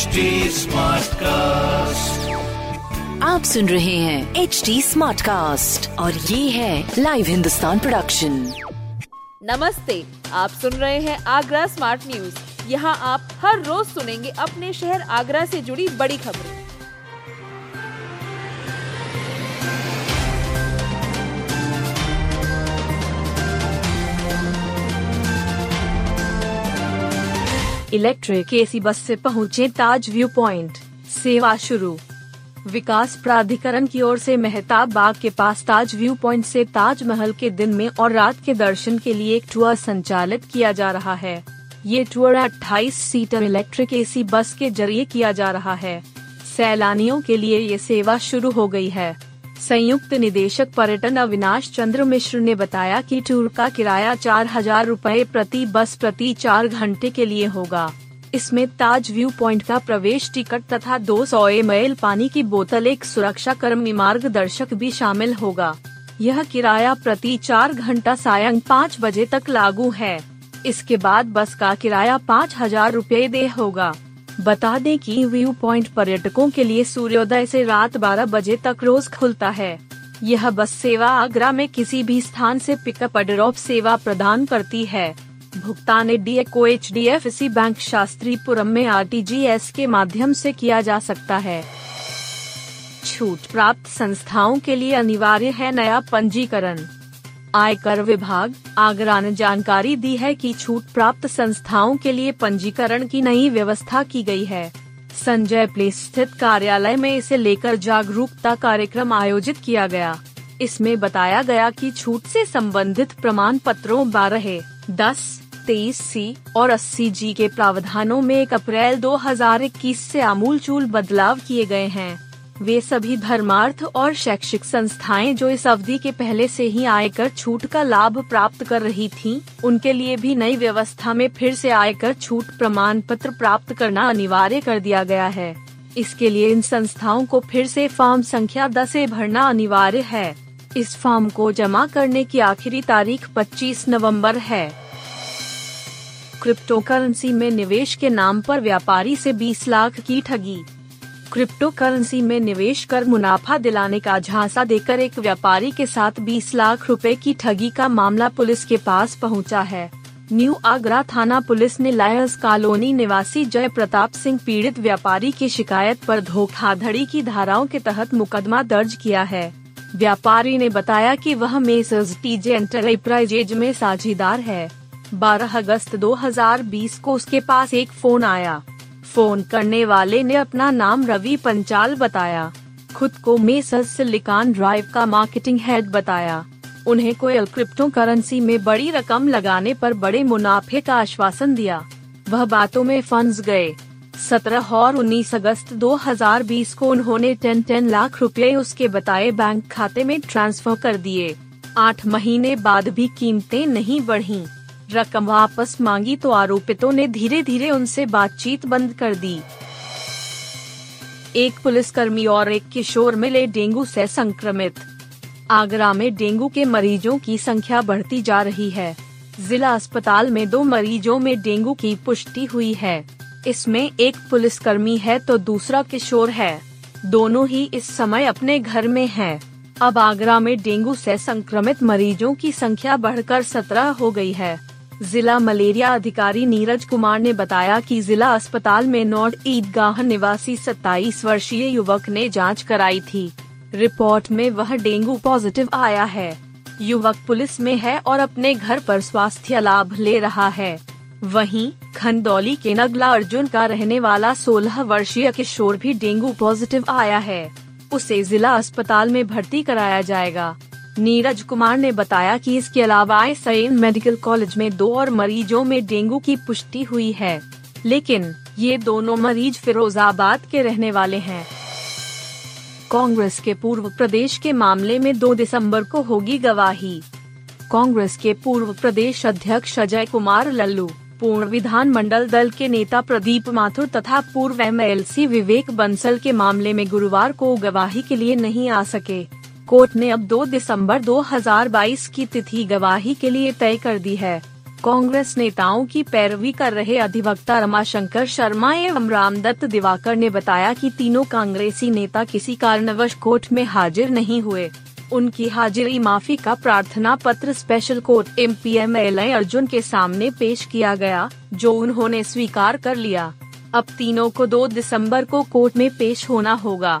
HD cast आप सुन रहे हैं एच डी स्मार्ट कास्ट और ये है लाइव हिंदुस्तान प्रोडक्शन नमस्ते आप सुन रहे हैं आगरा स्मार्ट न्यूज़ यहाँ आप हर रोज सुनेंगे अपने शहर आगरा से जुड़ी बड़ी खबरें। इलेक्ट्रिक एसी बस से पहुँचे ताज व्यू पॉइंट सेवा शुरू। विकास प्राधिकरण की ओर से मेहताब बाग के पास ताज व्यू पॉइंट से ताजमहल के दिन में और रात के दर्शन के लिए एक टूर संचालित किया जा रहा है। ये tour 28 seater electric AC bus के ज़रिए किया जा रहा है। सैलानियों के लिए ये सेवा शुरू हो गई है। संयुक्त निदेशक पर्यटन अविनाश चंद्र मिश्र ने बताया कि टूर का किराया चार हज़ार रूपए प्रति बस प्रति चार घंटे के लिए होगा। इसमें ताज व्यू पॉइंट का प्रवेश टिकट तथा 200 सौ पानी की बोतल, एक सुरक्षा कर्मी मार्गदर्शक भी शामिल होगा। यह किराया प्रति चार घंटा सायं पाँच बजे तक लागू है। इसके बाद बस का किराया पाँच हज़ार रूपए दे होगा। बता दें कि व्यू पॉइंट पर्यटकों के लिए सूर्योदय से रात 12 बजे तक रोज खुलता है। यह बस सेवा आगरा में किसी भी स्थान से पिकअप ड्रॉप सेवा प्रदान करती है। भुगतान डी को H D F C bank Shastripuram में आरटीजीएस के माध्यम से किया जा सकता है। छूट प्राप्त संस्थाओं के लिए अनिवार्य है नया पंजीकरण। आयकर विभाग, आगरा ने जानकारी दी है कि छूट प्राप्त संस्थाओं के लिए पंजीकरण की नई व्यवस्था की गई है। संजय प्लेस स्थित कार्यालय में इसे लेकर जागरूकता कार्यक्रम आयोजित किया गया। इसमें बताया गया कि छूट से संबंधित प्रमाण पत्रों बारह, दस, तेईस सी और अस्सी जी के प्रावधानों में एक अप्रैल 2021 से आमूल चूल बदलाव किए गए हैं। वे सभी धर्मार्थ और शैक्षिक संस्थाएँ जो इस अवधि के पहले से ही आयकर छूट का लाभ प्राप्त कर रही थीं, उनके लिए भी नई व्यवस्था में फिर से आयकर छूट प्रमाण पत्र प्राप्त करना अनिवार्य कर दिया गया है। इसके लिए इन संस्थाओं को फिर से फॉर्म संख्या दस ए भरना अनिवार्य है। इस फॉर्म को जमा करने की आखिरी तारीख 25 नवंबर है। क्रिप्टो करेंसी में निवेश के नाम पर व्यापारी से 20 लाख की ठगी। क्रिप्टो करेंसी में निवेश कर मुनाफा दिलाने का झांसा देकर एक व्यापारी के साथ 20 लाख रुपए की ठगी का मामला पुलिस के पास पहुँचा है। न्यू आगरा थाना पुलिस ने लायंस कॉलोनी निवासी जय प्रताप सिंह पीड़ित व्यापारी की शिकायत पर धोखाधड़ी की धाराओं के तहत मुकदमा दर्ज किया है। व्यापारी ने बताया कि वह मेसर्स टीजे एंटरप्राइजेज में साझेदार है। 12 अगस्त 2020 को उसके पास एक फ़ोन आया। फ़ोन करने वाले ने अपना नाम रवि पंचाल बताया। खुद को मेसर सिलिकॉन ड्राइव का मार्केटिंग हेड बताया। उन्हें कोयल क्रिप्टो करेंसी में बड़ी रकम लगाने पर बड़े मुनाफे का आश्वासन दिया। वह बातों में फंस गए। 17 और 19 अगस्त 2020 को उन्होंने 10 10 लाख रुपए उसके बताए बैंक खाते में ट्रांसफ़र कर दिए। आठ महीने बाद भी कीमतें नहीं बढ़ीं। रकम वापस मांगी तो आरोपितों ने धीरे धीरे उनसे बातचीत बंद कर दी। एक पुलिसकर्मी और एक किशोर मिले डेंगू से संक्रमित। आगरा में डेंगू के मरीजों की संख्या बढ़ती जा रही है। जिला अस्पताल में दो मरीजों में डेंगू की पुष्टि हुई है। इसमें एक पुलिसकर्मी है तो दूसरा किशोर है। दोनों ही इस समय अपने घर में हैं। अब आगरा में डेंगू से संक्रमित मरीजों की संख्या बढ़कर सत्रह हो गई है। जिला मलेरिया अधिकारी नीरज कुमार ने बताया कि जिला अस्पताल में नॉर्थ ईदगाह निवासी 27 वर्षीय युवक ने जाँच कराई थी। रिपोर्ट में वह डेंगू पॉजिटिव आया है। युवक पुलिस में है और अपने घर पर स्वास्थ्य लाभ ले रहा है। वहीं खंदौली के नगला अर्जुन का रहने वाला 16 वर्षीय किशोर भी डेंगू पॉजिटिव आया है। उसे जिला अस्पताल में भर्ती कराया जाएगा। नीरज कुमार ने बताया कि इसके अलावा सैन मेडिकल कॉलेज में दो और मरीजों में डेंगू की पुष्टि हुई है। लेकिन, ये दोनों मरीज़ फिरोजाबाद के रहने वाले हैं। कांग्रेस के पूर्व प्रदेश के मामले में 2 दिसंबर को होगी गवाही। कांग्रेस के पूर्व प्रदेश अध्यक्ष अजय कुमार लल्लू, पूर्ण विधान मंडल दल के नेता प्रदीप माथुर तथा पूर्व एमएलसी विवेक बंसल के मामले में गुरुवार को गवाही के लिए नहीं आ सके। कोर्ट ने अब 2 दिसंबर 2022 की तिथि गवाही के लिए तय कर दी है। कांग्रेस नेताओं की पैरवी कर रहे अधिवक्ता रमाशंकर शर्मा एवं रामदत्त दिवाकर ने बताया कि तीनों कांग्रेसी नेता किसी कारणवश कोर्ट में हाजिर नहीं हुए। उनकी हाजिरी माफ़ी का प्रार्थना पत्र special court M P M L Arjun के सामने पेश किया गया, जो उन्होंने स्वीकार कर लिया। अब तीनों को 2 दिसंबर को कोर्ट में पेश होना होगा।